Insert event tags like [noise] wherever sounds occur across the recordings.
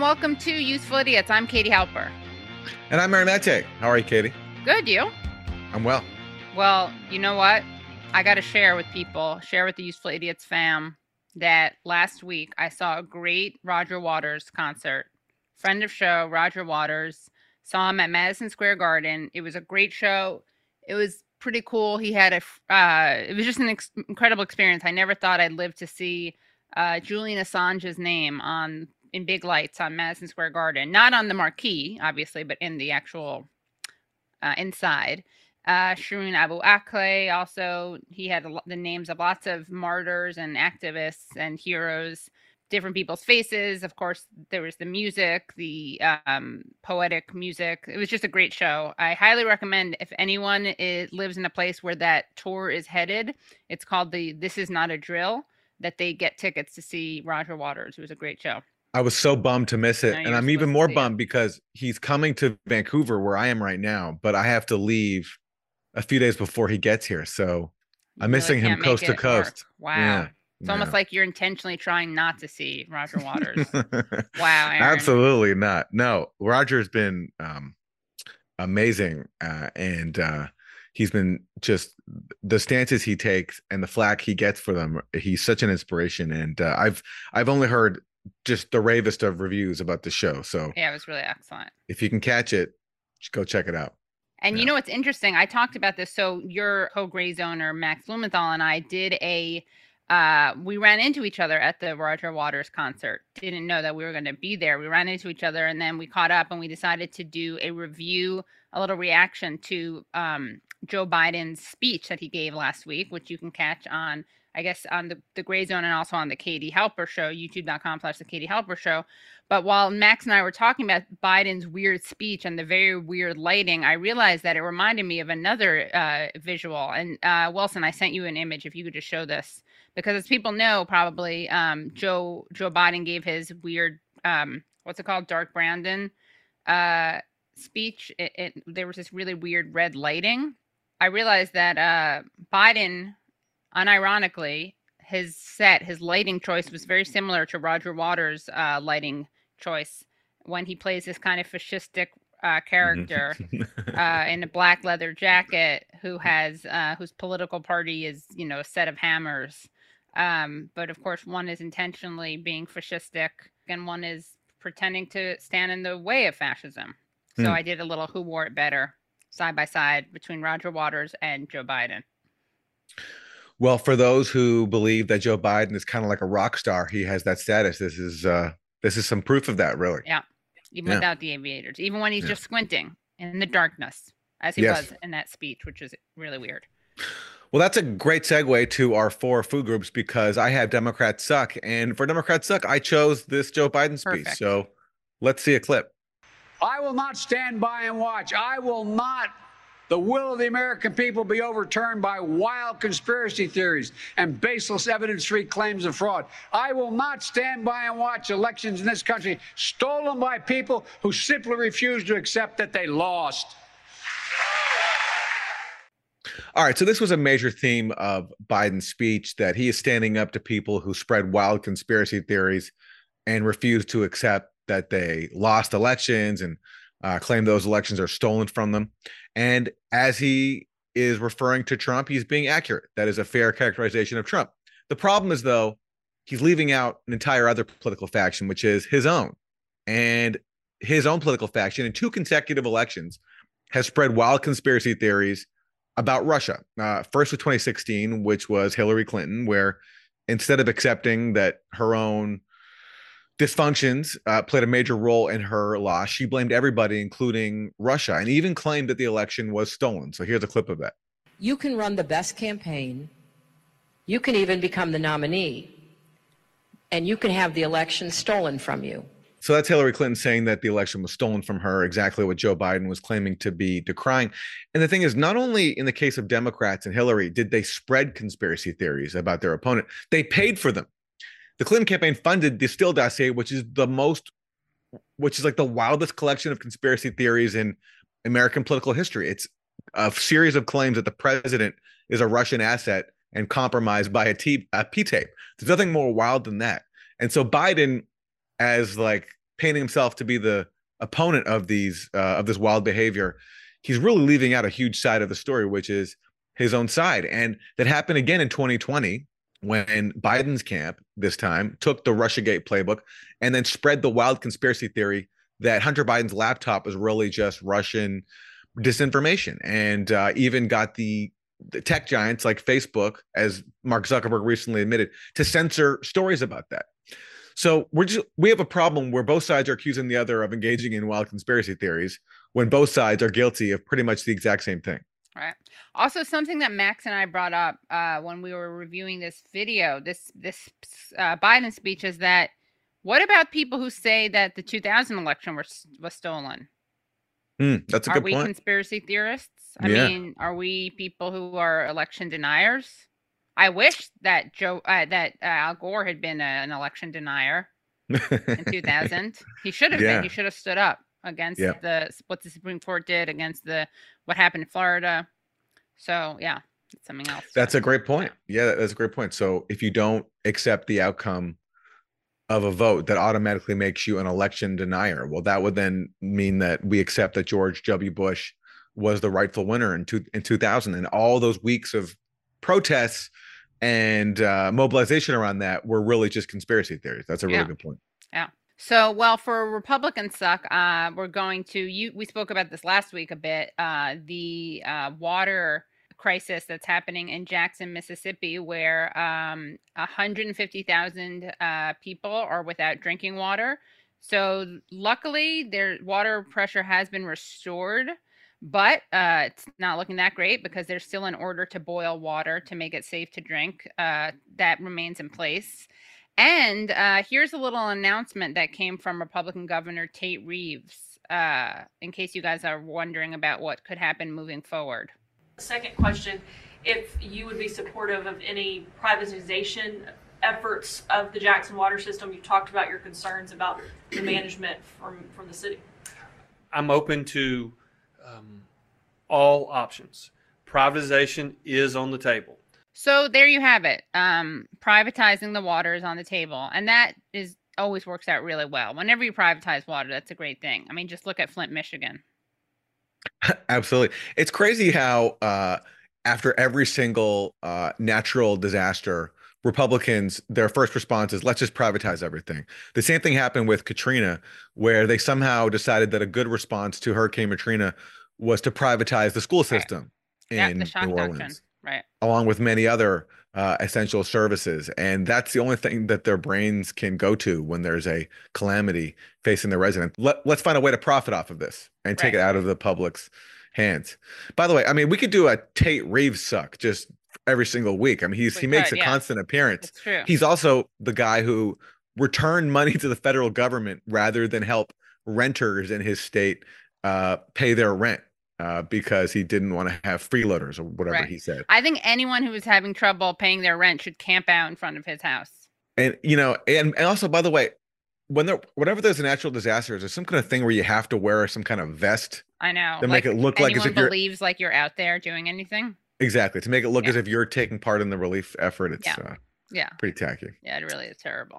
and welcome to Useful Idiots. I'm Katie Halper. And I'm Aaron Mate. How are you, Katie? Good, you? I'm well. Well, you know what? I got to share with people, share with the Useful Idiots fam that last week I saw a great Roger Waters concert. Friend of show, Roger Waters. Saw him at Madison Square Garden. It was a great show. It was pretty cool. He had a, uh, it was just an ex- incredible experience. I never thought I'd live to see uh, Julian Assange's name on in big lights on Madison Square Garden, not on the marquee, obviously, but in the actual uh, inside. Uh, Shireen Abu Akleh also he had a, the names of lots of martyrs and activists and heroes, different people's faces. Of course, there was the music, the um, poetic music. It was just a great show. I highly recommend if anyone is, lives in a place where that tour is headed. It's called the This Is Not a Drill. That they get tickets to see Roger Waters. It was a great show. I was so bummed to miss it. and I'm even more bummed it. because he's coming to Vancouver where I am right now, but I have to leave a few days before he gets here. So you I'm missing him coast to coast. Work. Wow. Yeah, it's yeah. almost like you're intentionally trying not to see Roger Waters. [laughs] wow. Aaron. Absolutely not. No, Roger's been um, amazing. Uh, and uh, he's been just the stances he takes and the flack he gets for them. He's such an inspiration. And uh, I've, I've only heard just the ravest of reviews about the show. So yeah, it was really excellent. If you can catch it, go check it out. And yeah. you know what's interesting? I talked about this. So your co-Grayzoner Max Blumenthal and I did a. Uh, we ran into each other at the Roger Waters concert. Didn't know that we were going to be there. We ran into each other, and then we caught up, and we decided to do a review, a little reaction to um, Joe Biden's speech that he gave last week, which you can catch on I guess on the, the Grayzone and also on the Katie Halper Show, youtube.com slash the Katie Halper Show. But while Max and I were talking about Biden's weird speech and the very weird lighting, I realized that it reminded me of another uh, visual. And uh, Wilson, I sent you an image if you could just show this. Because as people know, probably um, Joe Joe Biden gave his weird um, what's it called, Dark Brandon uh, speech. It, it, there was this really weird red lighting. I realized that uh, Biden unironically, his set, his lighting choice was very similar to Roger Waters' uh, lighting choice when he plays this kind of fascistic uh, character [laughs] uh, in a black leather jacket who has uh, whose political party is you know a set of hammers. Um, but of course, one is intentionally being fascistic, and one is pretending to stand in the way of fascism. So hmm. I did a little who wore it better side by side between Roger Waters and Joe Biden. Well, for those who believe that Joe Biden is kind of like a rock star, he has that status. This is uh this is some proof of that, really. Yeah. Even yeah. without the aviators, even when he's yeah. just squinting in the darkness, as he yes. was in that speech, which is really weird. Well, that's a great segue to our four food groups because I have Democrats suck. And for Democrats suck, I chose this Joe Biden speech. Perfect. So let's see a clip. I will not stand by and watch. I will not the will of the American people be overturned by wild conspiracy theories and baseless evidence free claims of fraud. I will not stand by and watch elections in this country stolen by people who simply refuse to accept that they lost. All right, so this was a major theme of Biden's speech that he is standing up to people who spread wild conspiracy theories and refuse to accept that they lost elections and uh, claim those elections are stolen from them. And as he is referring to Trump, he's being accurate. That is a fair characterization of Trump. The problem is, though, he's leaving out an entire other political faction, which is his own. And his own political faction in two consecutive elections has spread wild conspiracy theories about Russia. Uh, first with 2016, which was Hillary Clinton, where instead of accepting that her own dysfunctions uh, played a major role in her loss. She blamed everybody, including Russia, and even claimed that the election was stolen. So here's a clip of that. You can run the best campaign, you can even become the nominee, and you can have the election stolen from you. So that's Hillary Clinton saying that the election was stolen from her, exactly what Joe Biden was claiming to be decrying. And the thing is, not only in the case of Democrats and Hillary did they spread conspiracy theories about their opponent, they paid for them the Clinton campaign funded the Steele dossier, which is the most, which is like the wildest collection of conspiracy theories in American political history. It's a series of claims that the president is a Russian asset and compromised by a T a P tape. There's nothing more wild than that. And so Biden, as like painting himself to be the opponent of these uh, of this wild behavior, he's really leaving out a huge side of the story, which is his own side. And that happened again in 2020 when Biden's camp this time took the Russiagate playbook and then spread the wild conspiracy theory that Hunter Biden's laptop was really just Russian disinformation and uh, even got the, the tech giants like Facebook, as Mark Zuckerberg recently admitted, to censor stories about that. So we're just we have a problem where both sides are accusing the other of engaging in wild conspiracy theories when both sides are guilty of pretty much the exact same thing. Right. Also, something that Max and I brought up uh, when we were reviewing this video, this this uh, Biden speech, is that what about people who say that the 2000 election was was stolen? Mm, that's a are good we conspiracy theorists? I Yeah. mean, are we people who are election deniers? I wish that Joe uh, that uh, Al Gore had been a, an election denier in [laughs] 2000. he should have Yeah. been. He should have stood up against Yeah. the what the Supreme Court did against the what happened in Florida. So yeah, it's something else. That's a great point. Yeah, that's a great point. So if you don't accept the outcome of a vote, that automatically makes you an election denier. Well, that would then mean that we accept that George W. Bush was the rightful winner in two, in 2000, and all those weeks of protests and uh, mobilization around that were really just conspiracy theories. That's a really Yeah. good point. So, well, for Republican suck, uh, we're going to you. We spoke about this last week a bit. Uh, the uh, water crisis that's happening in Jackson, Mississippi, where um, 150,000 uh, people are without drinking water. So, luckily, their water pressure has been restored, but uh, it's not looking that great because there's still an order to boil water to make it safe to drink. Uh, that remains in place. And uh, here's a little announcement that came from Republican Governor Tate Reeves, uh, in case you guys are wondering about what could happen moving forward. Second question, if you would be supportive of any privatization efforts of the Jackson water system, you talked about your concerns about the management from, from the city. I'm open to um, all options. Privatization is on the table. So there you have it. Um, privatizing the water is on the table, and that is always works out really well. Whenever you privatize water, that's a great thing. I mean, just look at Flint, Michigan. [laughs] Absolutely. It's crazy how uh, after every single uh, natural disaster, Republicans, their first response is let's just privatize everything. The same thing happened with Katrina, where they somehow decided that a good response to Hurricane Katrina was to privatize the school system yeah, in New doctrine. Right. along with many other uh, essential services. And that's the only thing that their brains can go to when there's a calamity facing the resident. Let, let's find a way to profit off of this and take Right. it out of the public's hands. By the way, I mean, we could do a Tate Reeves suck just every single week. I mean, he's We he makes a yeah. constant appearance. True. He's also the guy who returned money to the federal government rather than help renters in his state uh, pay their rent uh, because he didn't want to have freeloaders or whatever Right. he said. I think anyone who is having trouble paying their rent should camp out in front of his house. And you know, and, and also by the way, when there whenever there's a natural disaster, is there some kind of thing where you have to wear some kind of vest I know. to make it look like as if you're believes like you're out there doing anything. exactly to make it look Yeah. as if you're taking part in the relief effort? It's Yeah. uh, Yeah. pretty tacky. Yeah, it really is terrible.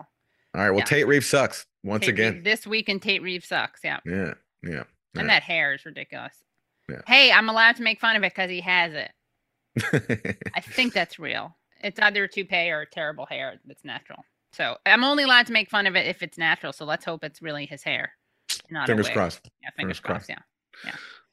All right, well, Yeah. Tate Reeves sucks once Tate again. This week in Tate Reeves sucks. Yeah. Yeah, yeah. And Yeah. that hair is ridiculous. Yeah. Hey, I'm allowed to make fun of it because he has it. [laughs] I think that's real. It's either a toupee or terrible hair that's natural. So I'm only allowed to make fun of it if it's natural. So let's hope it's really his hair. Not Fingers crossed. Yeah, fingers, Fingers crossed. crossed. Yeah.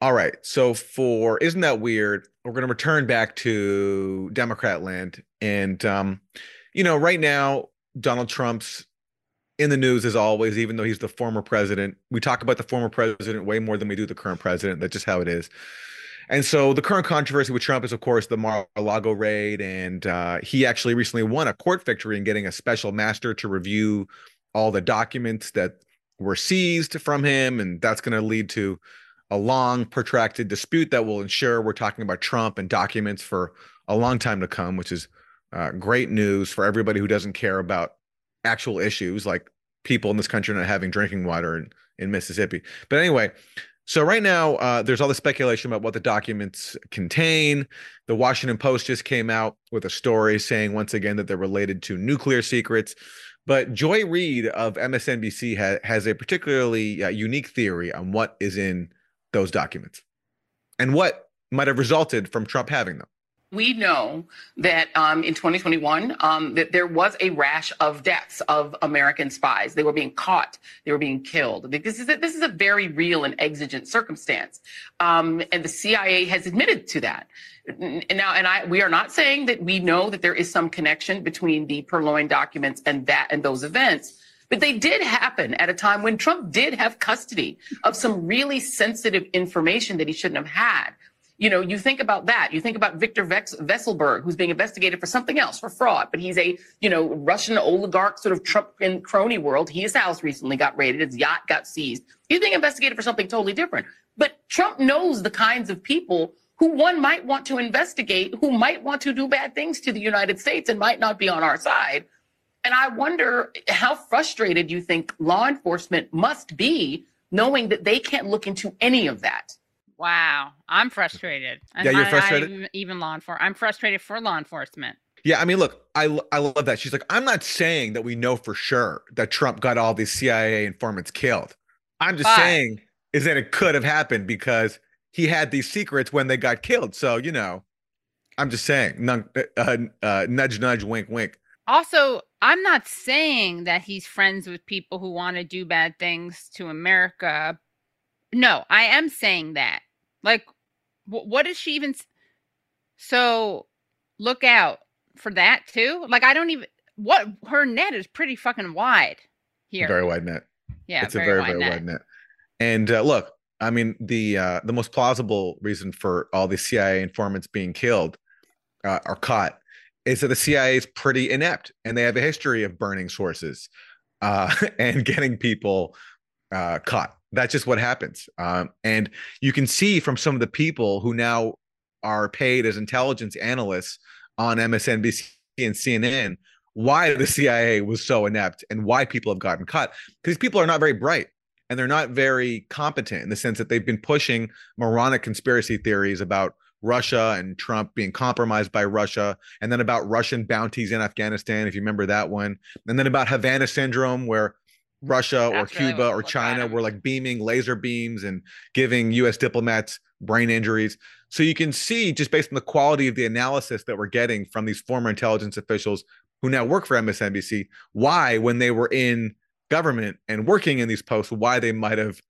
All right. So for isn't that weird? We're going to return back to Democrat land, and um, you know, right now Donald Trump's in the news as always, even though he's the former president. We talk about the former president way more than we do the current president. That's just how it is. And so the current controversy with Trump is, of course, the Mar-a-Lago raid, and uh, he actually recently won a court victory in getting a special master to review all the documents that were seized from him, and that's going to lead to a long, protracted dispute that will ensure we're talking about Trump and documents for a long time to come, which is uh, great news for everybody who doesn't care about actual issues like people in this country not having drinking water in, in Mississippi. But anyway, so right now uh, there's all the speculation about what the documents contain. The Washington Post just came out with a story saying once again that they're related to nuclear secrets. But Joy Reid of MSNBC ha- has a particularly uh, unique theory on what is in those documents and what might have resulted from Trump having them we know that um, in 2021 um, that there was a rash of deaths of American spies. They were being caught. They were being killed. This is a, this is a very real and exigent circumstance, um, and the CIA has admitted to that. Now, and I, we are not saying that we know that there is some connection between the Purloined documents and that and those events. But they did happen at a time when Trump did have custody of some really sensitive information that he shouldn't have had you know, you think about that. You think about Victor Vekselberg, who's being investigated for something else, for fraud, but he's a, you know, Russian oligarch, sort of Trump and crony world. His house recently got raided. His yacht got seized. He's being investigated for something totally different. But Trump knows the kinds of people who one might want to investigate, who might want to do bad things to the United States and might not be on our side. And I wonder how frustrated you think law enforcement must be knowing that they can't look into any of that. Wow, I'm frustrated. Yeah, you're frustrated. I, even law enforcement. I'm frustrated for law enforcement. Yeah, I mean, look, I I love that. She's like, I'm not saying that we know for sure that Trump got all these CIA informants killed. I'm just but, saying is that it could have happened because he had these secrets when they got killed. So you know, I'm just saying, uh, uh, nudge, nudge, wink, wink. Also, I'm not saying that he's friends with people who want to do bad things to America. No, I am saying that like, wh- what is she even? So, look out for that too. Like, I don't even. What her net is pretty fucking wide here. Very wide net. Yeah, it's very, a very wide very net. wide net. And uh, look, I mean, the uh, the most plausible reason for all the CIA informants being killed uh, or caught is that the CIA is pretty inept, and they have a history of burning sources uh, [laughs] and getting people uh, caught. That's just what happens. Um, and you can see from some of the people who now are paid as intelligence analysts on MSNBC and CNN why the CIA was so inept and why people have gotten caught. Because people are not very bright and they're not very competent in the sense that they've been pushing moronic conspiracy theories about Russia and Trump being compromised by Russia, and then about Russian bounties in Afghanistan, if you remember that one, and then about Havana syndrome, where Russia That's or really Cuba or China were like beaming laser beams and giving US diplomats brain injuries. So you can see just based on the quality of the analysis that we're getting from these former intelligence officials who now work for MSNBC, why when they were in government and working in these posts, why they might have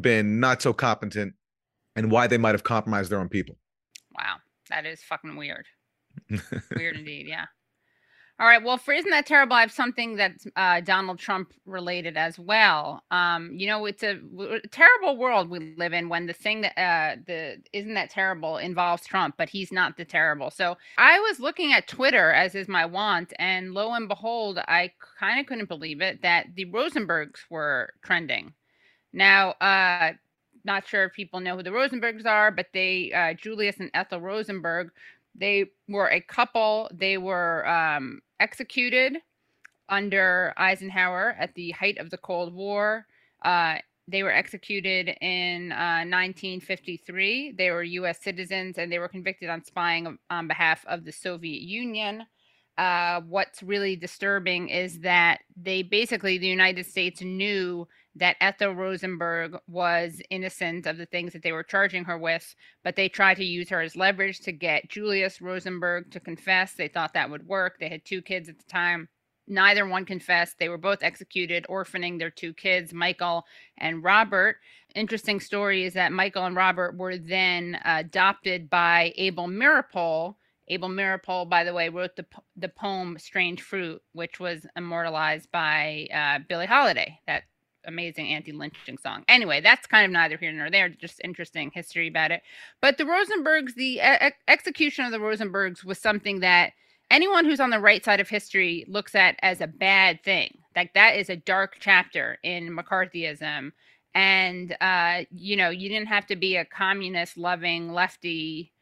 been not so competent and why they might have compromised their own people. Wow. That is fucking weird. [laughs] weird indeed, yeah. All right. Well, for isn't that terrible? I have something that's uh, Donald Trump related as well. Um, you know, it's a, a, terrible world we live in when the thing that uh, the isn't that terrible involves Trump, but he's not the terrible. So I was looking at Twitter as is my want, and lo and behold, I kind of couldn't believe it that the Rosenbergs were trending. Now, uh, not sure if people know who the Rosenbergs are, but they uh, Julius and Ethel Rosenberg they were a couple. They were um, executed under Eisenhower at the height of the Cold War. Uh, they were executed in uh, 1953. They were U.S. citizens and they were convicted on spying on behalf of the Soviet Union. Uh, what's really disturbing is that they basically, the United States knew that Ethel Rosenberg was innocent of the things that they were charging her with, but they tried to use her as leverage to get Julius Rosenberg to confess. They thought that would work. They had two kids at the time. Neither one confessed. They were both executed, orphaning their two kids, Michael and Robert. Interesting story is that Michael and Robert were then adopted by Abel Meeropol. Abel Meeropol, by the way, wrote the the poem "Strange Fruit," which was immortalized by uh, Billie Holiday. That amazing anti-lynching song. Anyway, that's kind of neither here nor there. Just interesting history about it. But the Rosenbergs, the e- execution of the Rosenbergs was something that anyone who's on the right side of history looks at as a bad thing. Like that is a dark chapter in McCarthyism. And uh, you know, you didn't have to be a communist loving lefty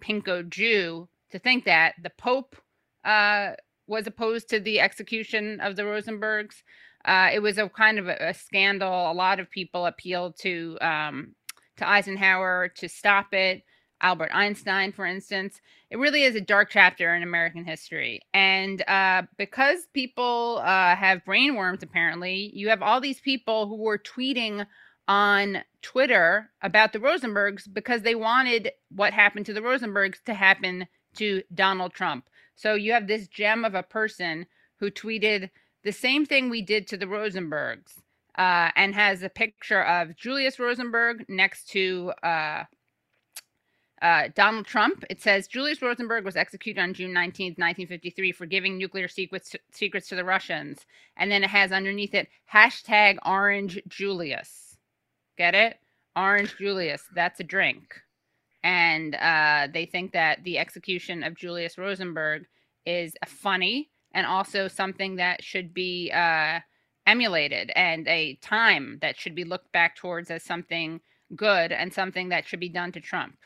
pinko Jew to think that the Pope uh, was opposed to the execution of the Rosenbergs. Uh, it was a kind of a, a, scandal. A lot of people appealed to um, to Eisenhower to stop it. Albert Einstein, for instance. It really is a dark chapter in American history. And uh, because people uh, have brain worms, apparently, you have all these people who were tweeting on Twitter about the Rosenbergs because they wanted what happened to the Rosenbergs to happen to Donald Trump. So you have this gem of a person who tweeted the same thing we did to the Rosenbergs uh, and has a picture of Julius Rosenberg next to uh, uh, Donald Trump. It says Julius Rosenberg was executed on June 19th, 1953, for giving nuclear secrets, secrets to the Russians. And then it has underneath it hashtag Orange Julius. Get it? Orange Julius. That's a drink. And uh, they think that the execution of Julius Rosenberg is a funny and also something that should be uh, emulated and a time that should be looked back towards as something good and something that should be done to Trump.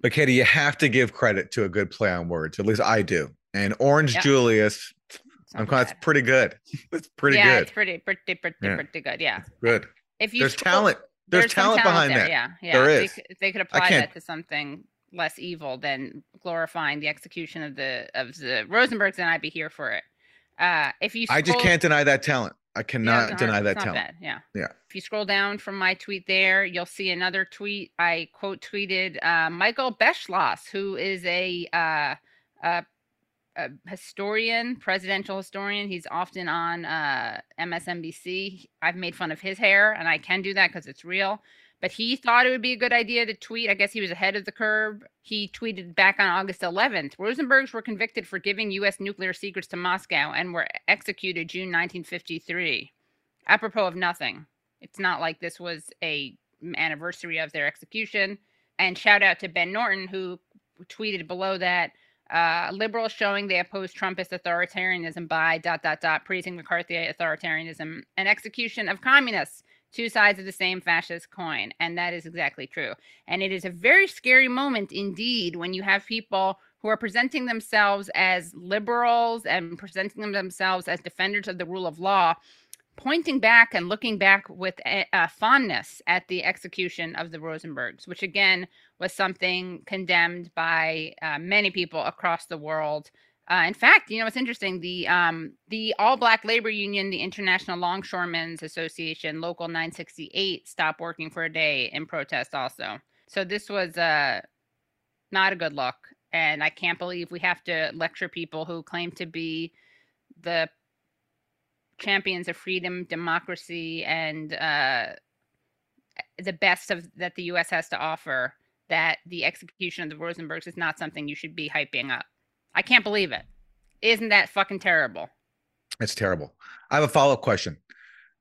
But Katie, you have to give credit to a good play on words. At least I do. And Orange yeah. Julius, I'm of pretty good. [laughs] It's pretty good. yeah, good. it's pretty, pretty, pretty, yeah. pretty good. Yeah, it's good. If you there's talent, there's, there's talent, talent, behind there. that. Yeah, yeah. There is. They, they could apply that to something less evil than glorifying the execution of the of the Rosenbergs, and I'd be here for it. Uh, if you, scroll, I just can't deny that talent. I cannot yeah, deny that talent. Bad. Yeah. Yeah. If you scroll down from my tweet there, you'll see another tweet. I quote tweeted uh, Michael Beschloss, who is a, uh, a, a, historian, presidential historian. He's often on uh, MSNBC. I've made fun of his hair, and I can do that because it's real but he thought it would be a good idea to tweet. I guess he was ahead of the curve. He tweeted back on August 11th Rosenbergs were convicted for giving U.S. nuclear secrets to Moscow and were executed June 1953. Apropos of nothing. It's not like this was a anniversary of their execution. And shout out to Ben Norton, who tweeted below that uh, liberals showing they oppose Trumpist authoritarianism by dot dot dot praising McCarthy authoritarianism and execution of communists two sides of the same fascist coin. And that is exactly true. And it is a very scary moment indeed when you have people who are presenting themselves as liberals and presenting themselves as defenders of the rule of law, pointing back and looking back with fondness at the execution of the Rosenbergs, which again was something condemned by uh, many people across the world uh, in fact, you know it's interesting. The um, the All Black Labor Union, the International Longshoremen's Association, Local 968, stopped working for a day in protest. Also, so this was uh, not a good look, and I can't believe we have to lecture people who claim to be the champions of freedom, democracy, and uh, the best of that the U.S. has to offer. That the execution of the Rosenbergs is not something you should be hyping up. I can't believe it. Isn't that fucking terrible? It's terrible. I have a follow up question.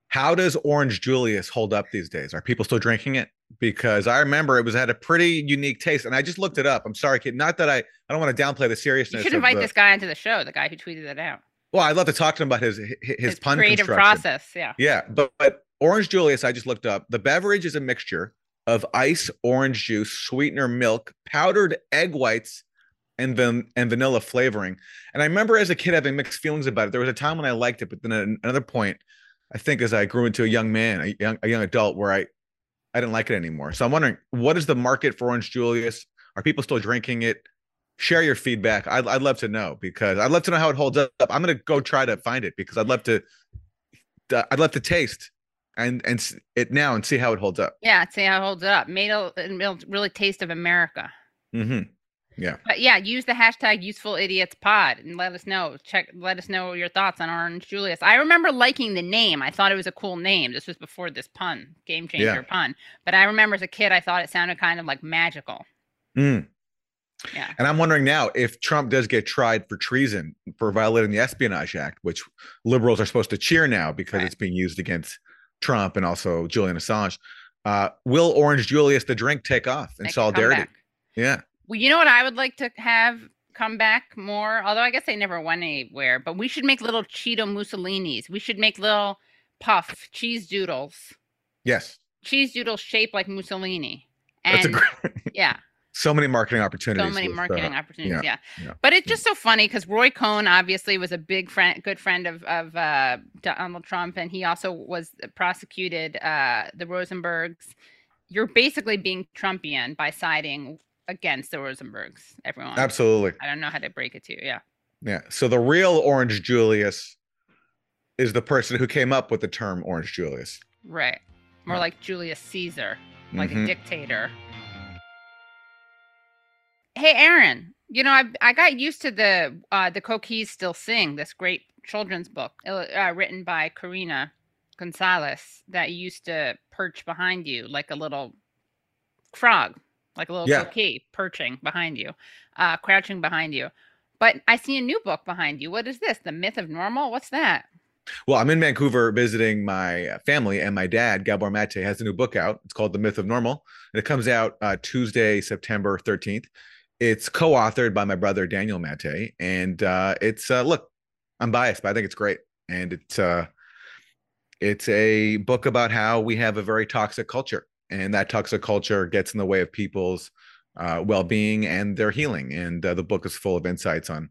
How does Orange Julius hold up these days? Are people still drinking it? Because I remember it was had a pretty unique taste, and I just looked it up. I'm sorry, kid. Not that I I don't want to downplay the seriousness. You should invite the, this guy into the show. The guy who tweeted it out. Well, I'd love to talk to him about his his, his pun creative process. Yeah. Yeah, but but Orange Julius, I just looked up. The beverage is a mixture of ice, orange juice, sweetener, milk, powdered egg whites, and then and vanilla flavoring. And I remember as a kid having mixed feelings about it. There was a time when I liked it, but then at another point, I think as I grew into a young man, a young, a young adult, where I I didn't like it anymore. So I'm wondering, what is the market for Orange Julius? Are people still drinking it? Share your feedback. I'd, I'd love to know because I'd love to know how it holds up. I'm gonna go try to find it because I'd love to. I'd love to taste and and it now and see how it holds up. Yeah, see how it holds up. Made a, a really taste of America. Mm-hmm. Yeah. But yeah, use the hashtag useful idiots pod and let us know. Check let us know your thoughts on Orange Julius. I remember liking the name. I thought it was a cool name. This was before this pun, game changer yeah. pun. But I remember as a kid I thought it sounded kind of like magical. Mm. Yeah. And I'm wondering now if Trump does get tried for treason for violating the Espionage Act, which liberals are supposed to cheer now because right. it's being used against Trump and also Julian Assange. Uh, will Orange Julius the drink take off in solidarity? Yeah. Well, you know what I would like to have come back more. Although I guess they never went anywhere. But we should make little Cheeto Mussolinis. We should make little puff cheese doodles. Yes. Cheese doodles shaped like Mussolini. That's a great, [laughs] yeah, so many marketing opportunities. so many with, marketing uh, opportunities. Yeah. yeah. But it's just so funny because Roy Cohn obviously was a big friend, good friend of of uh, Donald Trump, and he also was prosecuted uh, the Rosenbergs. You're basically being Trumpian by siding against the Rosenbergs. Everyone, Absolutely. I don't know how to break it to you. Yeah, Yeah. So the real Orange Julius is the person who came up with the term Orange Julius. right. More Right. like Julius Caesar, like Mhm. a dictator. Hey, Aaron. You know, I I got used to the uh, the Coquíes Still Sing, this great children's book uh, written by Karina Gonzalez that used to perch behind you like a little frog, like a little Yeah. perching behind you, uh, crouching behind you. But I see a new book behind you. What is this? The Myth of Normal? What's that? Well, I'm in Vancouver visiting my uh, family, and my dad, Gabor Mate, has a new book out. It's called The Myth of Normal, and it comes out uh, Tuesday, September 13th. It's co-authored by my brother Daniel Mate, and uh, it's uh, look, I'm biased, but I think it's great, and it's uh, it's a book about how we have a very toxic culture, and that toxic culture gets in the way of people's uh, well-being and their healing. And uh, the book is full of insights on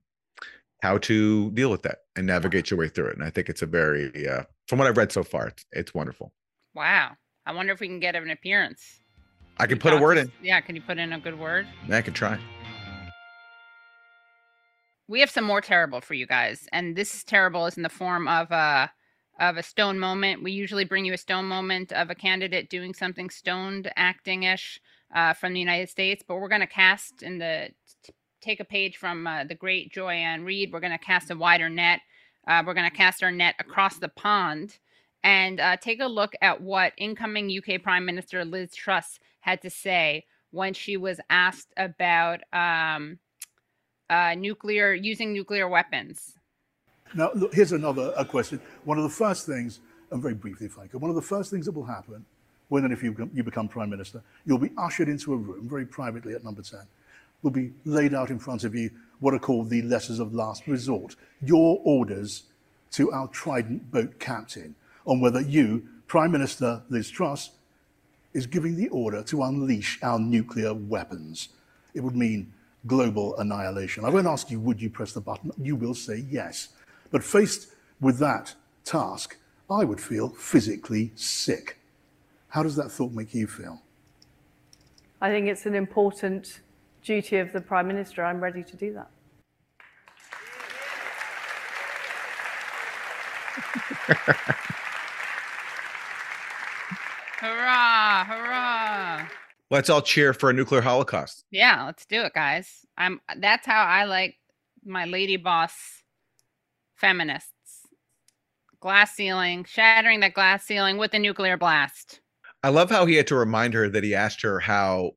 how to deal with that and navigate your way through it. And I think it's a very, uh, from what I've read so far, it's, it's wonderful. Wow. I wonder if we can get an appearance. I can put a word in. Yeah, can you put in a good word? Yeah, I can try. we have some more terrible for you guys and this is terrible is in the form of a of a stone moment we usually bring you a stone moment of a candidate doing something stoned acting-ish uh, from the united states but we're going to cast in the take a page from uh, the great joy-ann reid we're going to cast a wider net uh, we're going to cast our net across the pond and uh, take a look at what incoming uk prime minister liz truss had to say when she was asked about um, uh, nuclear using nuclear weapons. Now, look, here's another a question. One of the first things, and very briefly, if I could, one of the first things that will happen when and if you, you become Prime Minister, you'll be ushered into a room very privately at number 10. Will be laid out in front of you what are called the letters of last resort, your orders to our Trident boat captain on whether you, Prime Minister Liz Truss, is giving the order to unleash our nuclear weapons. It would mean global annihilation. I won't ask you, would you press the button? You will say yes. But faced with that task, I would feel physically sick. How does that thought make you feel? I think it's an important duty of the Prime Minister. I'm ready to do that. [laughs] Hurrah! Hurrah! Let's all cheer for a nuclear holocaust. Yeah, let's do it, guys. I'm. That's how I like my lady boss feminists. Glass ceiling, shattering that glass ceiling with a nuclear blast. I love how he had to remind her that he asked her how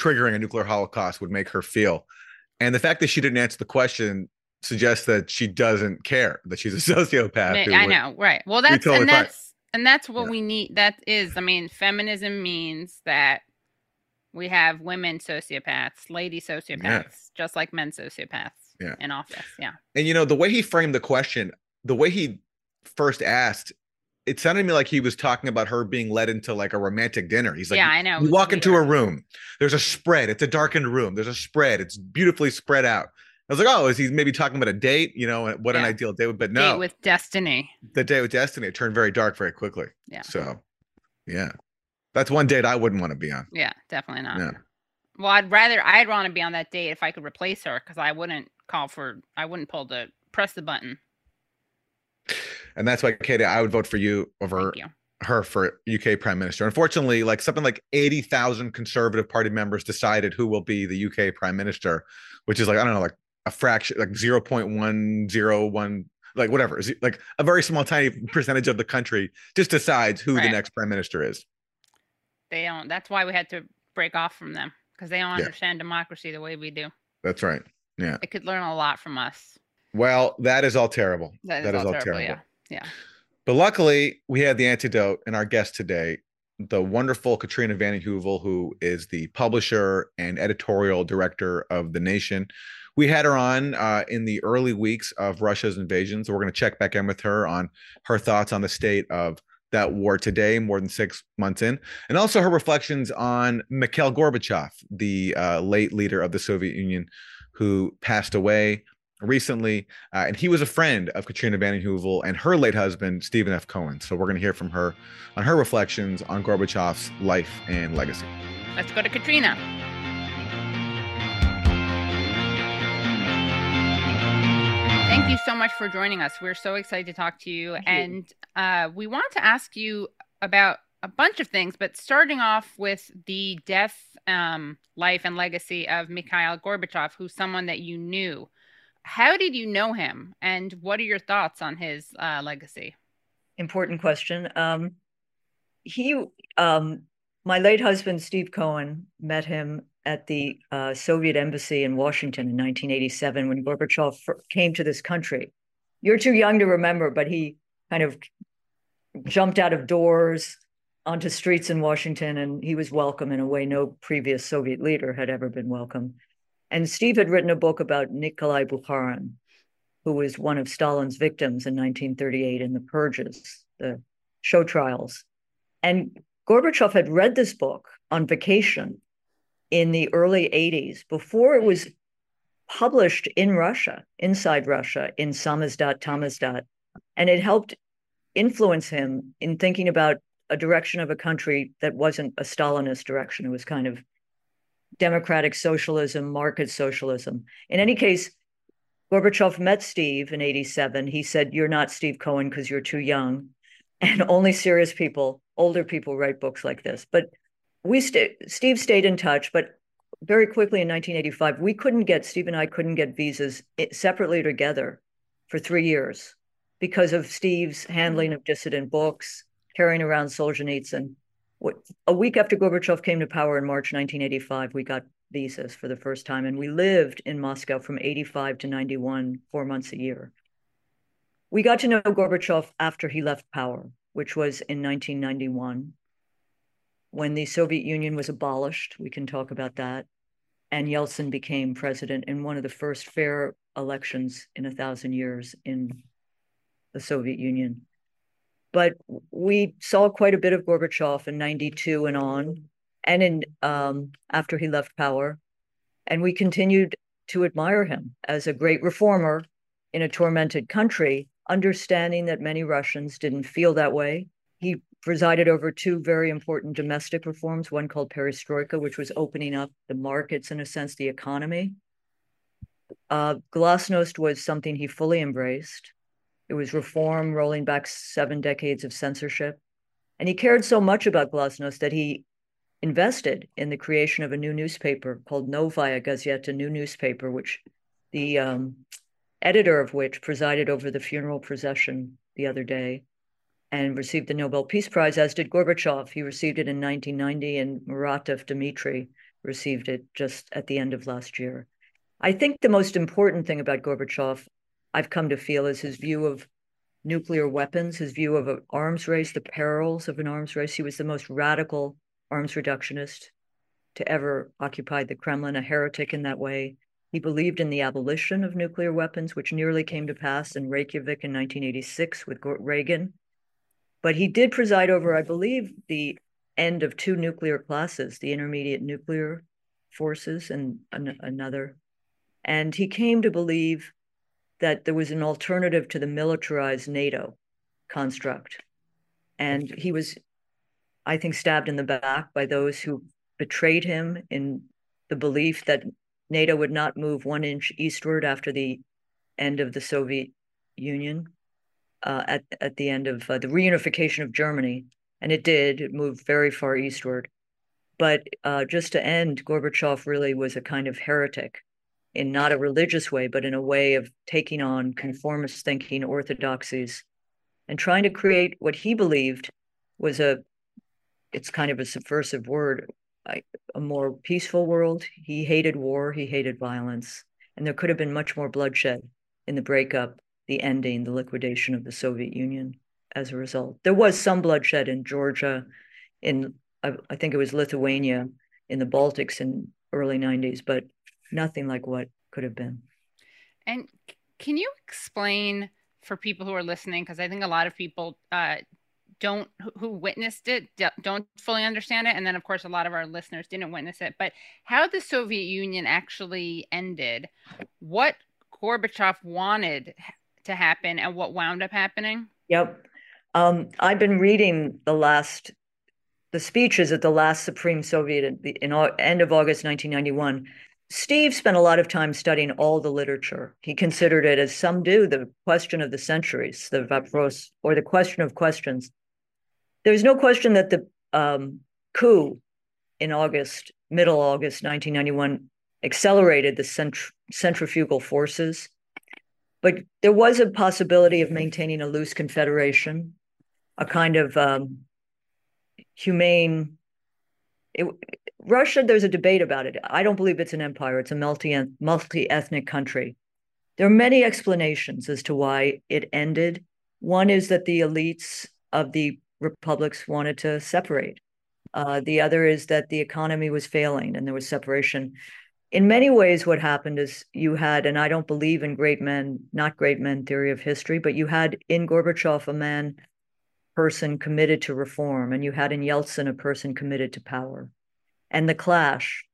triggering a nuclear holocaust would make her feel. And the fact that she didn't answer the question suggests that she doesn't care, that she's a [laughs] sociopath. I I would- know, right? Well, that's totally and fine. that's and that's what we need. That is, I mean, feminism means that we have women sociopaths, lady sociopaths, just like men sociopaths Yeah. in office. Yeah. And you know, the way he framed the question, the way he first asked, it sounded to me like he was talking about her being led into like a romantic dinner. He's like, Yeah, I know, You walk into a room, there's a spread, it's a darkened room, there's a spread, it's beautifully spread out. I was like, oh, is he maybe talking about a date? You know, what an ideal date would, but Date no, with destiny. the date with destiny, it turned very dark very quickly. Yeah. So, yeah, that's one date I wouldn't want to be on. Yeah, definitely not. Yeah. Well, I'd rather I'd want to be on that date if I could replace her because I wouldn't call for I wouldn't pull the press the button. And that's why, Katie, I would vote for you over you. her for UK Prime Minister. Unfortunately, like something like 80,000 Conservative Party members decided who will be the UK Prime Minister, which is like, I don't know, like a fraction, like 0.101, like whatever, is like a very small, tiny percentage of the country just decides who the next Prime Minister is. They don't. That's why we had to break off from them because they don't Yeah. understand democracy the way we do. That's right. Yeah. It could learn a lot from us. Well, that is all terrible. That is all terrible. Yeah. Yeah. But luckily, we had the antidote in our guest today, the wonderful Katrina vanden Heuvel, who is the publisher and editorial director of The Nation, We had her on uh, in the early weeks of Russia's invasion, so we're going to check back in with her on her thoughts on the state of that war today, more than six months in, and also her reflections on Mikhail Gorbachev, the uh, late leader of the Soviet Union, who passed away recently, uh, and he was a friend of Katrina Van Heuvel and her late husband Stephen F. Cohen. So we're going to hear from her on her reflections on Gorbachev's life and legacy. Let's go to Katrina. Thank you so much for joining us. We're so excited to talk to you, and uh, we want to ask you about a bunch of things, but starting off with the death, um, life, and legacy of Mikhail Gorbachev, who's someone that you knew. How did you know him, and what are your thoughts on his uh, legacy? Important question. Um, he, um, my late husband Steve Cohen, met him at the uh, Soviet embassy in Washington in 1987 when Gorbachev came to this country. You're too young to remember, but he kind of jumped out of doors onto streets in Washington, and he was welcome in a way no previous Soviet leader had ever been welcome. And Steve had written a book about Nikolai Bukharin, who was one of Stalin's victims in 1938 in the purges, the show trials. And Gorbachev had read this book on vacation in the early 80s before it was published in Russia, inside Russia, in Samizdat, Tamizdat. And it helped influence him in thinking about a direction of a country that wasn't a Stalinist direction. It was kind of democratic socialism, market socialism. In any case, Gorbachev met Steve in 87. He said, You're not Steve Cohen because you're too young. [laughs] And only serious people, older people, write books like this. But we st- Steve stayed in touch, but very quickly in 1985, we couldn't get Steve and I couldn't get visas eh, separately together for three years because of Steve's handling of dissident books, carrying around Solzhenitsyn. A week after Gorbachev came to power in March 1985, we got visas for the first time, and we lived in Moscow from 85 to 91, four months a year. We got to know Gorbachev after he left power, which was in 1991 when the Soviet Union was abolished. We can talk about that. And Yeltsin became president in one of the first fair elections in a thousand years in the Soviet Union. But we saw quite a bit of Gorbachev in 92 and on, and in um, after he left power. And we continued to admire him as a great reformer in a tormented country, understanding that many Russians didn't feel that way. He presided over two very important domestic reforms, one called perestroika, which was opening up the markets, in a sense, the economy. Uh, Glasnost was something he fully embraced. It was reform rolling back seven decades of censorship. And he cared so much about Glasnost that he invested in the creation of a new newspaper called Novaya Gazeta, a new newspaper, which the um, editor of which presided over the funeral procession the other day and received the Nobel Peace Prize, as did Gorbachev. He received it in 1990, and Muratov Dmitry received it just at the end of last year. I think the most important thing about Gorbachev, I've come to feel, is his view of nuclear weapons, his view of an arms race, the perils of an arms race. He was the most radical arms reductionist to ever occupy the Kremlin, a heretic in that way. He believed in the abolition of nuclear weapons, which nearly came to pass in Reykjavik in 1986 with Reagan. But he did preside over, I believe, the end of two nuclear classes, the intermediate nuclear forces and an- another. And he came to believe that there was an alternative to the militarized NATO construct. And he was, I think, stabbed in the back by those who betrayed him in the belief that NATO would not move one inch eastward after the end of the Soviet Union uh, at at the end of uh, the reunification of Germany, and it did. It moved very far eastward. But uh, just to end, Gorbachev really was a kind of heretic, in not a religious way, but in a way of taking on conformist thinking, orthodoxies, and trying to create what he believed was a. It's kind of a subversive word, a more peaceful world. He hated war. He hated violence, and there could have been much more bloodshed in the breakup the ending, the liquidation of the Soviet Union as a result. There was some bloodshed in Georgia, in I, think it was Lithuania, in the Baltics in early 90s, but nothing like what could have been. And can you explain for people who are listening, because I think a lot of people uh, don't who witnessed it don't fully understand it, and then of course a lot of our listeners didn't witness it. But how the Soviet Union actually ended, what Gorbachev wanted to happen, and what wound up happening. Yep, um, I've been reading the last the speeches at the last Supreme Soviet in, in end of August 1991 Steve spent a lot of time studying all the literature. He considered it, as some do, the question of the centuries, the vapros, or the question of questions. There's no question that the um, coup in August, middle August 1991, accelerated the centri- centrifugal forces. But there was a possibility of maintaining a loose confederation, a kind of um, humane. It, Russia, there's a debate about it. I don't believe it's an empire. It's a multi multi ethnic country. There are many explanations as to why it ended. One is that the elites of the republics wanted to separate. Uh, the other is that the economy was failing and there was separation. In many ways, what happened is you had, and I don't believe in great men, not great men theory of history, but you had in Gorbachev a man person committed to reform, and you had in Yeltsin a person committed to power and the clash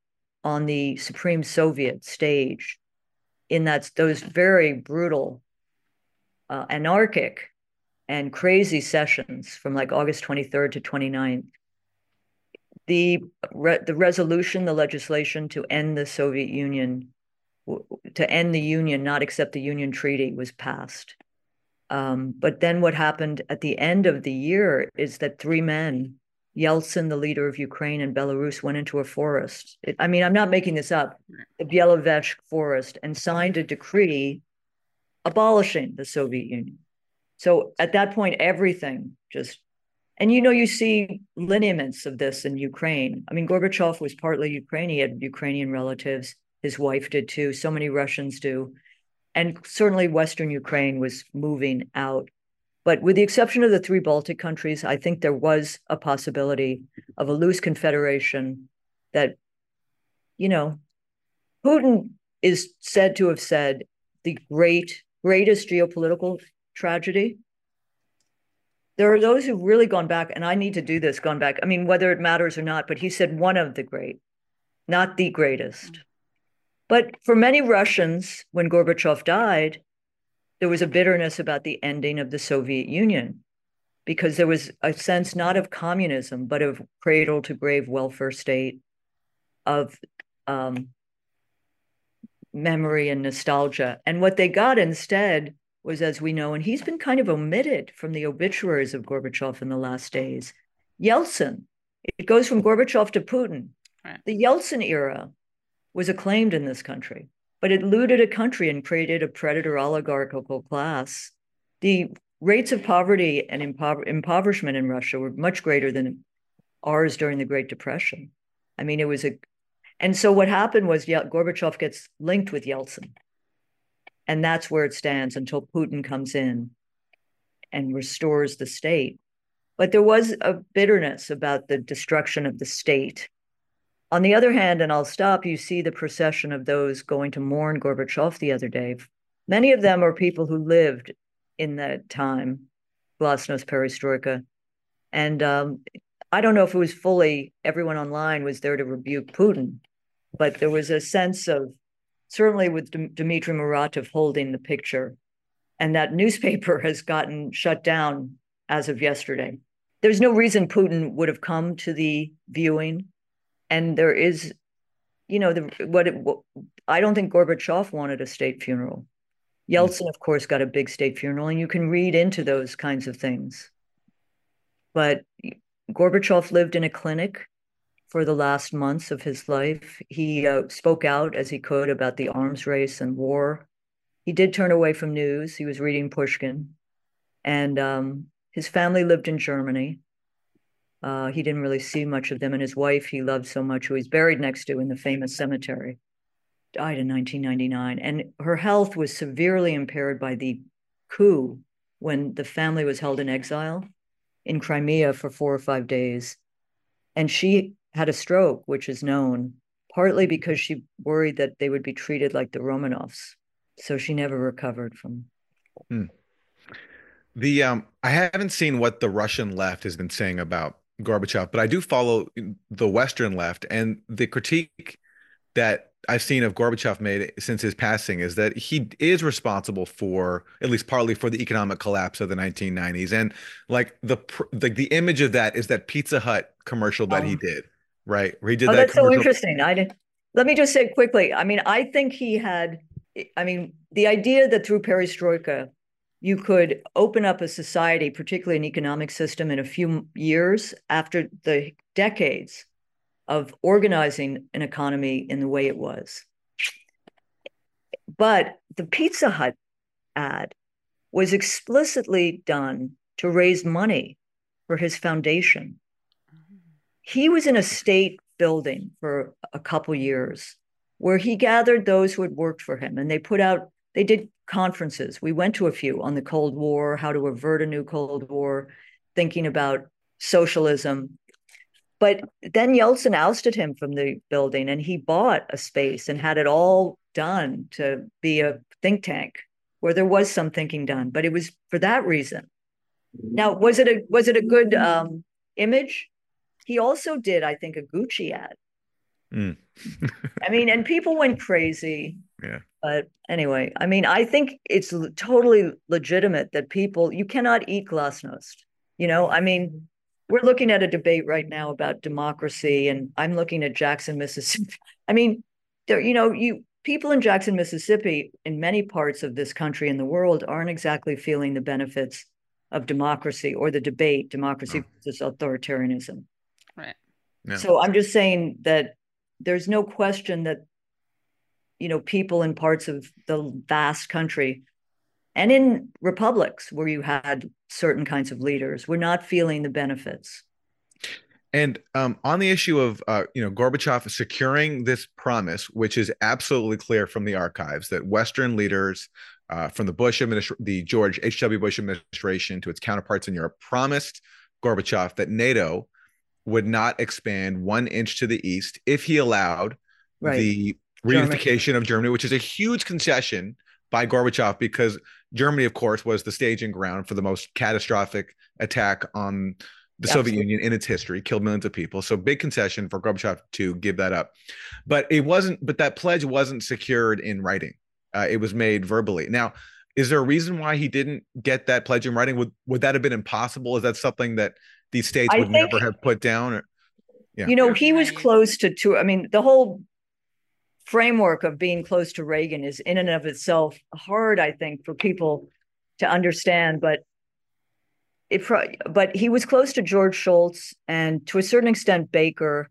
on the Supreme Soviet stage in that those very brutal, uh, anarchic, and crazy sessions from like August 23rd to 29th. The, re- the resolution, the legislation to end the Soviet Union, to end the Union, not accept the Union Treaty, was passed. Um, but then what happened at the end of the year is that three men Yeltsin, the leader of Ukraine and Belarus, went into a forest. It, I mean, I'm not making this up, the Bieloveshch forest, and signed a decree abolishing the Soviet Union. So at that point, everything just, and you know, you see lineaments of this in Ukraine. I mean, Gorbachev was partly Ukrainian, he had Ukrainian relatives. His wife did too. So many Russians do. And certainly Western Ukraine was moving out but with the exception of the three Baltic countries, I think there was a possibility of a loose confederation that, you know, Putin is said to have said the great, greatest geopolitical tragedy. There are those who've really gone back, and I need to do this, gone back. I mean, whether it matters or not, but he said one of the great, not the greatest. Mm. But for many Russians, when Gorbachev died, there was a bitterness about the ending of the Soviet Union because there was a sense not of communism, but of cradle to grave welfare state, of um, memory and nostalgia. And what they got instead was, as we know, and he's been kind of omitted from the obituaries of Gorbachev in the last days, Yeltsin. It goes from Gorbachev to Putin. Right. The Yeltsin era was acclaimed in this country but it looted a country and created a predator oligarchical class. The rates of poverty and impover- impoverishment in Russia were much greater than ours during the Great Depression. I mean, it was a, and so what happened was Ye- Gorbachev gets linked with Yeltsin, and that's where it stands until Putin comes in and restores the state. But there was a bitterness about the destruction of the state on the other hand, and I'll stop, you see the procession of those going to mourn Gorbachev the other day. Many of them are people who lived in that time, Glasnost Perestroika. And um, I don't know if it was fully everyone online was there to rebuke Putin, but there was a sense of certainly with D- Dmitry Muratov holding the picture. And that newspaper [laughs] has gotten shut down as of yesterday. There's no reason Putin would have come to the viewing and there is you know the what, it, what i don't think gorbachev wanted a state funeral. Yeltsin of course got a big state funeral and you can read into those kinds of things. But gorbachev lived in a clinic for the last months of his life. He uh, spoke out as he could about the arms race and war. He did turn away from news. He was reading pushkin. And um, his family lived in germany uh, he didn't really see much of them. And his wife, he loved so much, who he's buried next to in the famous cemetery, died in 1999. And her health was severely impaired by the coup when the family was held in exile in Crimea for four or five days. And she had a stroke, which is known. partly because she worried that they would be treated like the Romanovs. So she never recovered from. Hmm. The um, I haven't seen what the Russian left has been saying about Gorbachev, but I do follow the Western left, and the critique that I've seen of Gorbachev made since his passing is that he is responsible for at least partly for the economic collapse of the 1990s, and like the the the image of that is that Pizza Hut commercial that um, he did, right? Where he did oh, that. That's commercial. so interesting. I didn't. Let me just say quickly. I mean, I think he had. I mean, the idea that through perestroika you could open up a society, particularly an economic system, in a few years after the decades of organizing an economy in the way it was. But the Pizza Hut ad was explicitly done to raise money for his foundation. Mm. He was in a state building for a couple years where he gathered those who had worked for him and they put out they did conferences. We went to a few on the Cold War, how to avert a new Cold War, thinking about socialism. But then Yeltsin ousted him from the building and he bought a space and had it all done to be a think tank where there was some thinking done, but it was for that reason. Now, was it a was it a good um, image? He also did, I think, a Gucci ad. Mm. I mean, and people went [laughs] crazy. Yeah. But anyway, I mean, I think it's totally legitimate that people, you cannot eat glasnost. You know, I mean, we're looking at a debate right now about democracy, and I'm looking at Jackson, Mississippi. [laughs] I mean, there, you know, you people in Jackson, Mississippi, in many parts of this country and the world, aren't exactly feeling the benefits of democracy or the debate, democracy oh. versus authoritarianism. Right. Yeah. So I'm just saying that there's no question that you know people in parts of the vast country and in republics where you had certain kinds of leaders were not feeling the benefits and um, on the issue of uh, you know Gorbachev securing this promise, which is absolutely clear from the archives that Western leaders uh, from the Bush administration, the George H. W. Bush administration to its counterparts in Europe, promised Gorbachev that NATO would not expand one inch to the east if he allowed right. the reunification of Germany, which is a huge concession by Gorbachev because Germany, of course, was the staging ground for the most catastrophic attack on the Absolutely. Soviet Union in its history, killed millions of people. So big concession for Gorbachev to give that up. But it wasn't, but that pledge wasn't secured in writing. Uh, it was made verbally. Now, is there a reason why he didn't get that pledge in writing? Would would that have been impossible? Is that something that these states would think, never have put down? Or, yeah. You know, he was close to two. I mean, the whole framework of being close to Reagan is in and of itself hard, I think, for people to understand. But it, but he was close to George Shultz and to a certain extent Baker,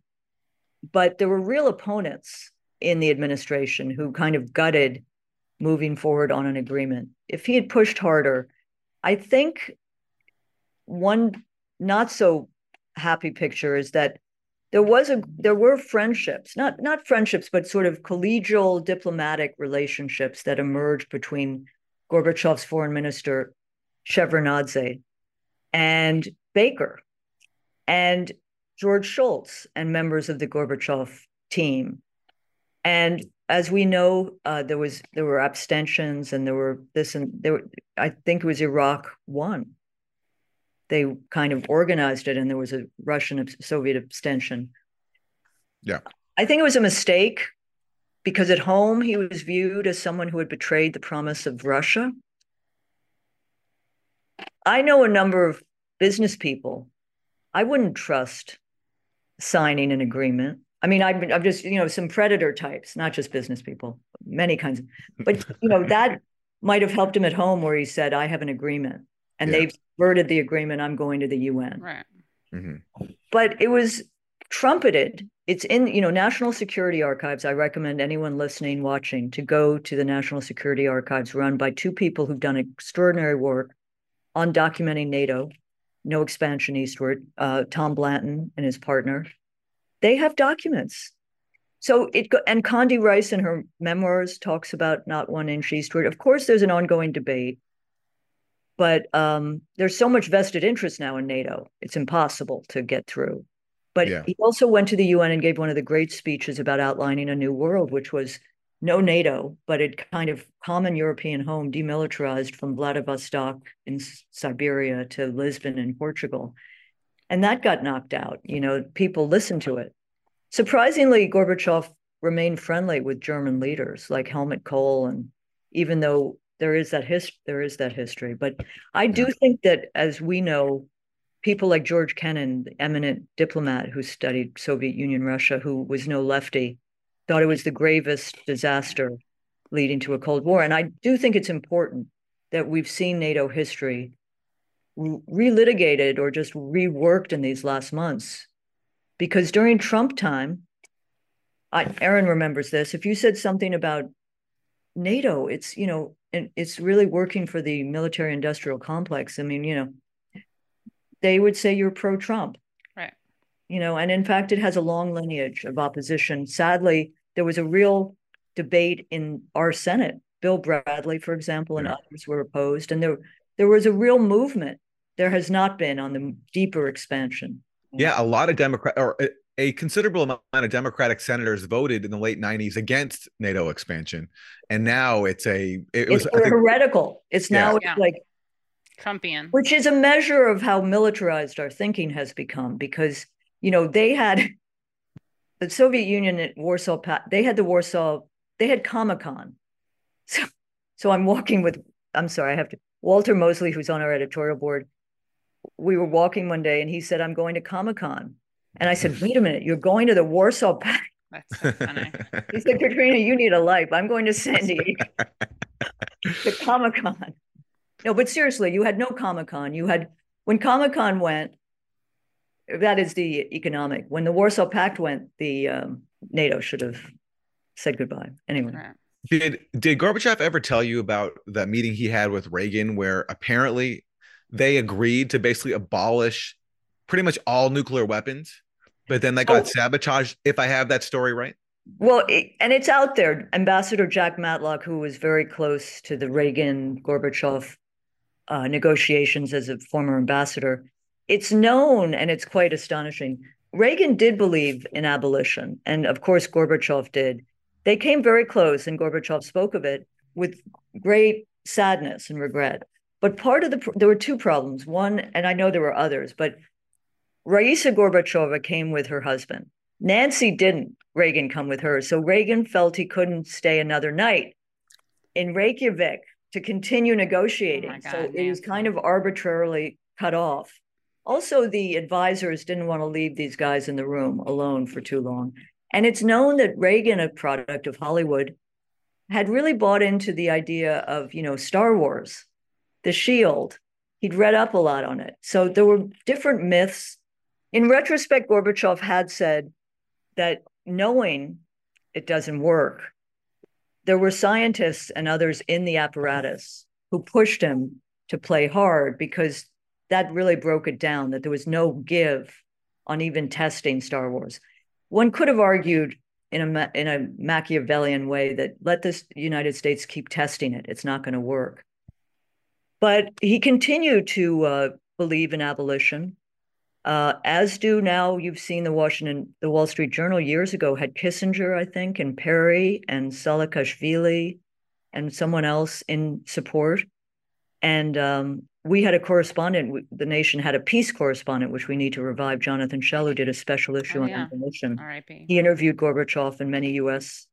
but there were real opponents in the administration who kind of gutted moving forward on an agreement. If he had pushed harder, I think one not so happy picture is that there was a there were friendships not not friendships but sort of collegial diplomatic relationships that emerged between gorbachev's foreign minister shevardnadze and baker and george shultz and members of the gorbachev team. And as we know uh, there was there were abstentions and there were this and there were, i think it was iraq one they kind of organized it and there was a Russian Soviet abstention. Yeah. I think it was a mistake because at home he was viewed as someone who had betrayed the promise of Russia. I know a number of business people. I wouldn't trust signing an agreement. I mean, I've, been, I've just, you know, some predator types, not just business people, many kinds of, but, you know, that might have helped him at home where he said, I have an agreement and yeah. they've subverted the agreement. I'm going to the UN. Right. Mm-hmm. But it was trumpeted. It's in, you know, National Security Archives. I recommend anyone listening, watching to go to the National Security Archives run by two people who've done extraordinary work on documenting NATO, no expansion eastward, uh, Tom Blanton and his partner. They have documents. So it and Condi Rice in her memoirs talks about not one inch eastward. Of course, there's an ongoing debate but um, there's so much vested interest now in NATO, it's impossible to get through. But Yeah. he also went to the UN and gave one of the great speeches about outlining a new world, which was no NATO, but a kind of common European home, demilitarized from Vladivostok in Siberia to Lisbon in Portugal. And that got knocked out. You know, people listened to it. Surprisingly, Gorbachev remained friendly with German leaders like Helmut Kohl, and even though there is that his there is that history, but I do think that as we know, people like George Kennan, the eminent diplomat who studied Soviet Union Russia, who was no lefty, thought it was the gravest disaster leading to a Cold War. And I do think it's important that we've seen NATO history relitigated or just reworked in these last months. Because during Trump time, I, Aaron remembers this. If you said something about NATO, it's you know, and it's really working for the military-industrial complex. I mean, you know, they would say you're pro-Trump, Right. you know, and in fact, it has a long lineage of opposition. Sadly, there was a real debate in our Senate. Bill Bradley, for example, and others were opposed, and there there was a real movement. There has not been on the deeper expansion. Yeah, a lot of Democrat or uh, a, a considerable amount of Democratic senators voted in the late '90s against NATO expansion, and now it's a it was it's I think- heretical. It's now Yeah. like Trumpian. which is a measure of how militarized our thinking has become because you know they had [laughs] the soviet union at Warsaw, they had the warsaw they had comic-con [laughs] so so i'm walking with i'm sorry i have to walter mosley who's on our editorial board we were walking one day and he said i'm going to comic-con and i said wait a minute you're going to the warsaw Pact? That's so funny. he said katrina you need a life i'm going to san [laughs] diego to comic-con no, but seriously, you had no Comic Con. You had when Comic Con went, that is the economic. When the Warsaw Pact went, the um, NATO should have said goodbye. Anyway, Did did Gorbachev ever tell you about that meeting he had with Reagan where apparently they agreed to basically abolish pretty much all nuclear weapons, but then they got Oh. sabotaged? If I have that story right. well, it, and it's out there. Ambassador Jack Matlock, who was very close to the Reagan Gorbachev uh, negotiations as a former ambassador, it's known and it's quite astonishing. Reagan did believe in abolition, and of course, Gorbachev did. They came very close, and Gorbachev spoke of it with great sadness and regret. But part of the there were two problems. One, and I know there were others, but Raisa Gorbachova came with her husband. Nancy didn't. Reagan come with her, so Reagan felt he couldn't stay another night in Reykjavik to continue negotiating. so it was kind of arbitrarily cut off. Also, the advisors didn't want to leave these guys in the room alone for too long. And it's known that Reagan, a product of Hollywood, had really bought into the idea of, you know, Star Wars, The Shield. He'd read up a lot on it. So there were different myths. In retrospect, Gorbachev had said that knowing it doesn't work, there were scientists and others in the apparatus who pushed him to play hard because that really broke it down that there was no give on even testing Star Wars. One could have argued in a in a Machiavellian way that let the United States keep testing it; it's not going to work. But he continued to uh, believe in abolition, uh, as do now. You've seen the Washington, the Wall Street Journal years ago had Kissinger, I think, and Perry and Saakashvili, and someone else in support. And um, we had a correspondent. The Nation had a peace correspondent, which we need to revive. Jonathan Schell, who did a special issue Oh, on yeah. R.I.P. He interviewed Gorbachev and many U.S.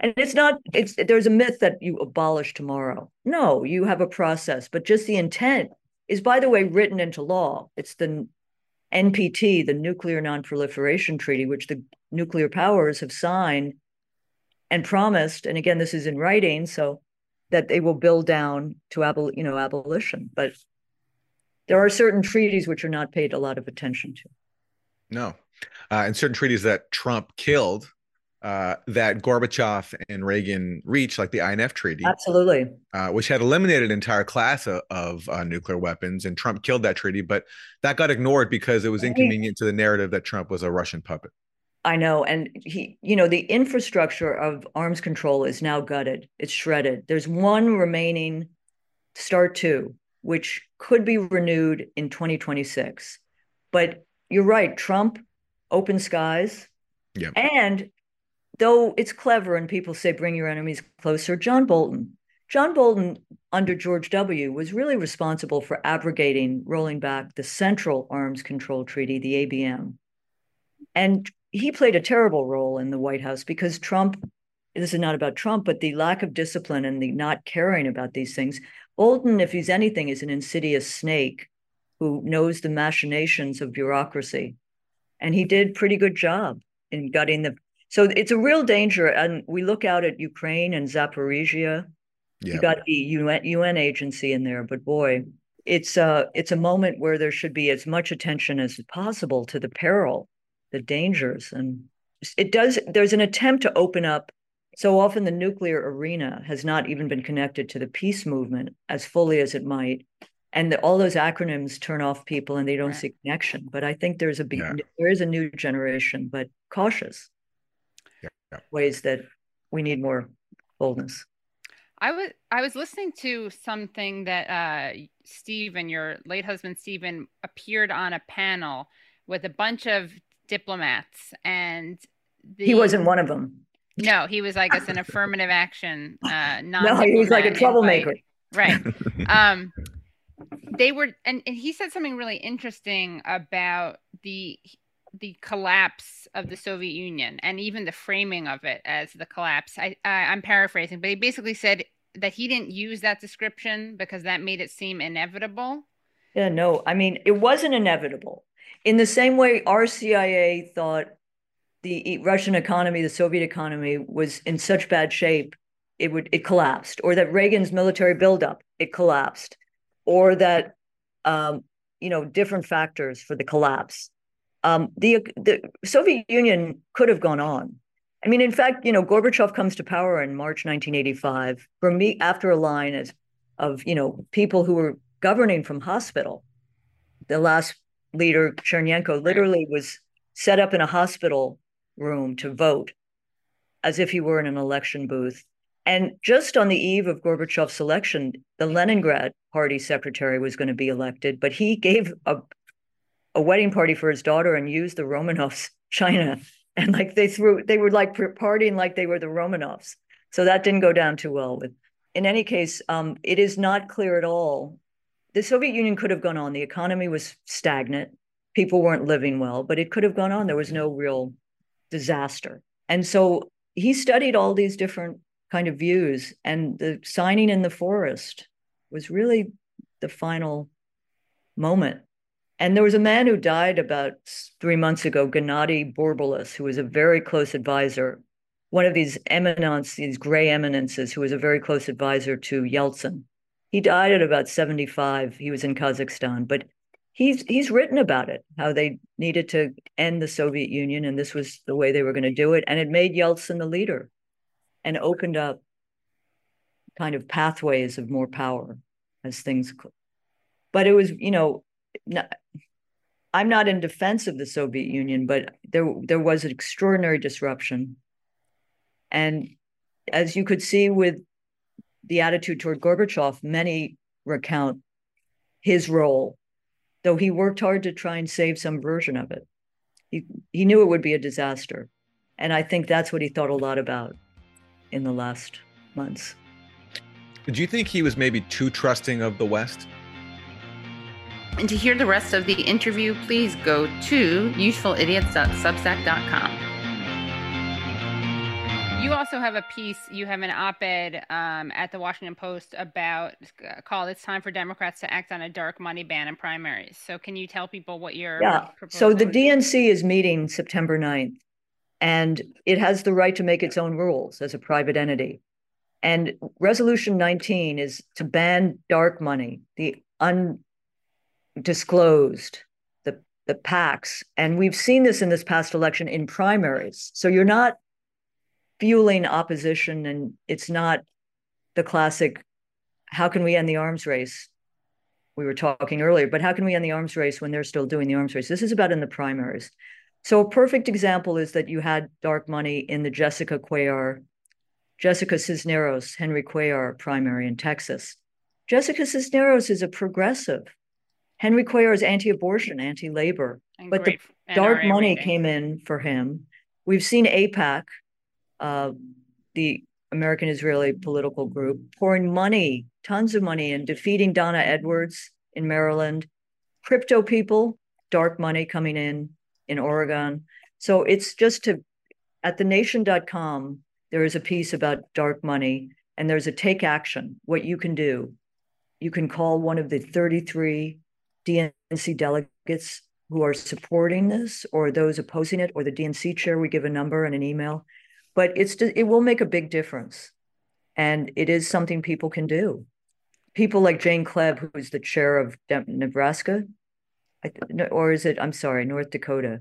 And it's not. It's there's a myth that you abolish tomorrow. No, you have a process, but just the intent is, by the way, written into law. It's the NPT, the Nuclear Non-Proliferation Treaty, which the nuclear powers have signed and promised. And again, this is in writing, so that they will build down to abol, you know, abolition. But there are certain treaties which are not paid a lot of attention to. No. Uh, and certain treaties that Trump killed uh, that Gorbachev and Reagan reached, like the INF Treaty, Absolutely. uh, which had eliminated an entire class of, of uh, nuclear weapons. And Trump killed that treaty, but that got ignored because it was inconvenient to the narrative that Trump was a Russian puppet. I know. And he, you know, the infrastructure of arms control is now gutted. It's shredded. There's one remaining START 2, which could be renewed in 2026. But you're right. Trump open skies. Yeah. And though it's clever and people say bring your enemies closer, John Bolton, John Bolton under George W. was really responsible for abrogating, rolling back the Central Arms Control Treaty, the ABM. And he played a terrible role in the White House because Trump, this is not about Trump, but the lack of discipline and the not caring about these things. Bolton, if he's anything, is an insidious snake who knows the machinations of bureaucracy. And he did pretty good job in gutting the so it's a real danger. And we look out at Ukraine and Zaporizhia. Yeah. You got the UN, UN agency in there, but boy, it's a it's a moment where there should be as much attention as possible to the peril, the dangers, and it does. There's an attempt to open up. So often, the nuclear arena has not even been connected to the peace movement as fully as it might, and the, all those acronyms turn off people, and they don't Right. see connection. But I think there's a Yeah. there is a new generation, but cautious Yeah. yeah. ways that we need more boldness. I was I was listening to something that uh, Steve and your late husband Stephen appeared on a panel with a bunch of diplomats, and the, He wasn't one of them. No, he was like it's an affirmative action. Uh, [laughs] No, he was like a troublemaker. invite. right? [laughs] Um, they were, and, and he said something really interesting about the the collapse of the Soviet Union and even the framing of it as the collapse. I, I I'm paraphrasing, but he basically said that he didn't use that description because that made it seem inevitable. Yeah, no, I mean, it wasn't inevitable. In the same way, our CIA thought the Russian economy, the Soviet economy, was in such bad shape, it would it collapsed, or that Reagan's military buildup, it collapsed, or that um, you know, different factors for the collapse. Um, the the Soviet Union could have gone on. I mean, in fact, you know, Gorbachev comes to power in March 1985 from me after a line as, of you know people who were governing from hospital. The last leader, Chernenko literally was set up in a hospital room to vote, as if he were in an election booth. And just on the eve of Gorbachev's election, the Leningrad party secretary was going to be elected, but he gave a a wedding party for his daughter and used the Romanovs [laughs] china. And like they threw, they were like partying like they were the Romanovs. So that didn't go down too well. But in any case, um, it is not clear at all. The Soviet Union could have gone on. The economy was stagnant. People weren't living well, but it could have gone on. There was no real disaster. And so he studied all these different kind of views. And the signing in the forest was really the final moment and there was a man who died about three months ago, Gennady Burbulis, who was a very close advisor, one of these eminence, these gray eminences, who was a very close advisor to Yeltsin. He died at about 75. He was in Kazakhstan, but he's he's written about it, how they needed to end the Soviet Union, and this was the way they were going to do it. And it made Yeltsin the leader and opened up kind of pathways of more power as things. But it was, you know, not, I'm not in defense of the Soviet Union, but there there was an extraordinary disruption, and as you could see with the attitude toward Gorbachev, many recount his role, though he worked hard to try and save some version of it. He he knew it would be a disaster, and I think that's what he thought a lot about in the last months. Did you think he was maybe too trusting of the West? And to hear the rest of the interview, please go to usefulidiots.substack.com. You also have a piece, you have an op ed um, at the Washington Post about uh, called It's Time for Democrats to Act on a Dark Money Ban in Primaries. So, can you tell people what your Yeah. So the DNC is meeting September 9th, and it has the right to make its own rules as a private entity. And Resolution 19 is to ban dark money, the undisclosed, the, the PACs. And we've seen this in this past election in primaries. So you're not fueling opposition, and it's not the classic how can we end the arms race? We were talking earlier, but how can we end the arms race when they're still doing the arms race? This is about in the primaries. So a perfect example is that you had dark money in the Jessica Cuellar, Jessica Cisneros, Henry Cuellar primary in Texas. Jessica Cisneros is a progressive. Henry Cuellar is anti-abortion, anti-labor, And but the dark NRA money came in for him. We've seen AIPAC, uh, the American Israeli political group, pouring money, tons of money, and defeating Donna Edwards in Maryland. Crypto people, dark money coming in in Oregon. So it's just to at thenation.com, there is a piece about dark money and there's a take action, what you can do. You can call one of the 33 DNC delegates who are supporting this or those opposing it, or the DNC chair. We give a number and an email, but it's it will make a big difference. And it is something people can do. People like Jane Kleeb, who's the chair of Nebraska, I th- no, or is it, I'm sorry, North Dakota.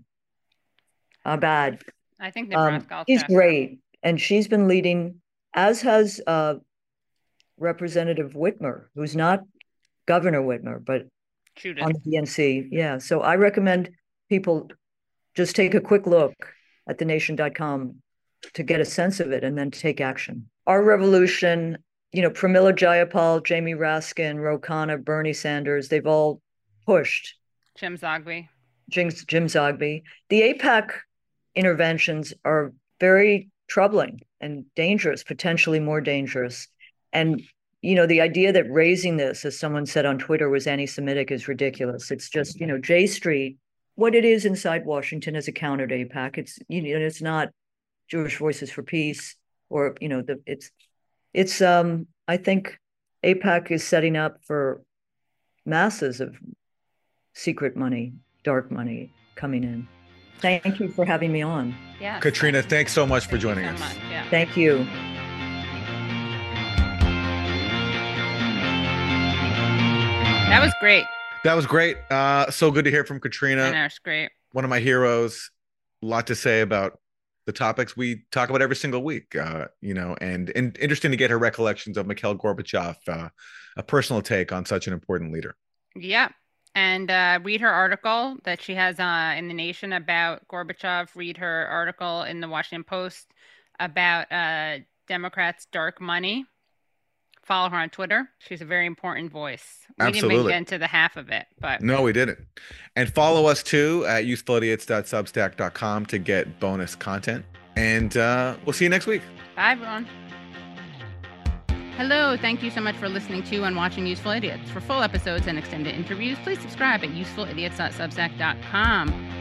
Uh, bad. I think Um, Nebraska. I'll she's great, and she's been leading, as has uh, Representative Whitmer, who's not Governor Whitmer, but Judith. on the DNC. Yeah, so I recommend people just take a quick look at thenation.com to get a sense of it and then take action. Our revolution, you know, Pramila Jayapal, Jamie Raskin, Ro Khanna, Bernie Sanders, they've all pushed Jim Zogby. Jim, Jim Zogby. The AIPAC interventions are very troubling and dangerous, potentially more dangerous. And, you know, the idea that raising this, as someone said on Twitter, was anti Semitic is ridiculous. It's just, you know, J Street, what it is inside Washington is a counter to AIPAC. It's, you know, it's not Jewish Voices for Peace or, you know, the, it's, it's, um, I think AIPAC is setting up for masses of secret money, dark money coming in. Thank you for having me on. Yeah. Katrina, thanks so much for joining us. Yeah. Thank you. That was great. That was great. Uh, so good to hear from I Katrina, know, it's great. one of my heroes. A lot to say about the topics we talk about every single week. Uh, you know, and and interesting to get her recollections of Mikhail Gorbachev, uh, a personal take on such an important leader. Yeah. And uh, read her article that she has uh, in The Nation about Gorbachev. Read her article in the Washington Post about uh, Democrats' dark money. Follow her on Twitter. She's a very important voice. We didn't even Absolutely. get into the half of it, but No, we didn't. And follow us too at usefulidiots.substack.com to get bonus content. And uh, we'll see you next week. Bye, everyone. Hello, thank you so much for listening to and watching Useful Idiots. For full episodes and extended interviews, please subscribe at usefulidiots.substack.com.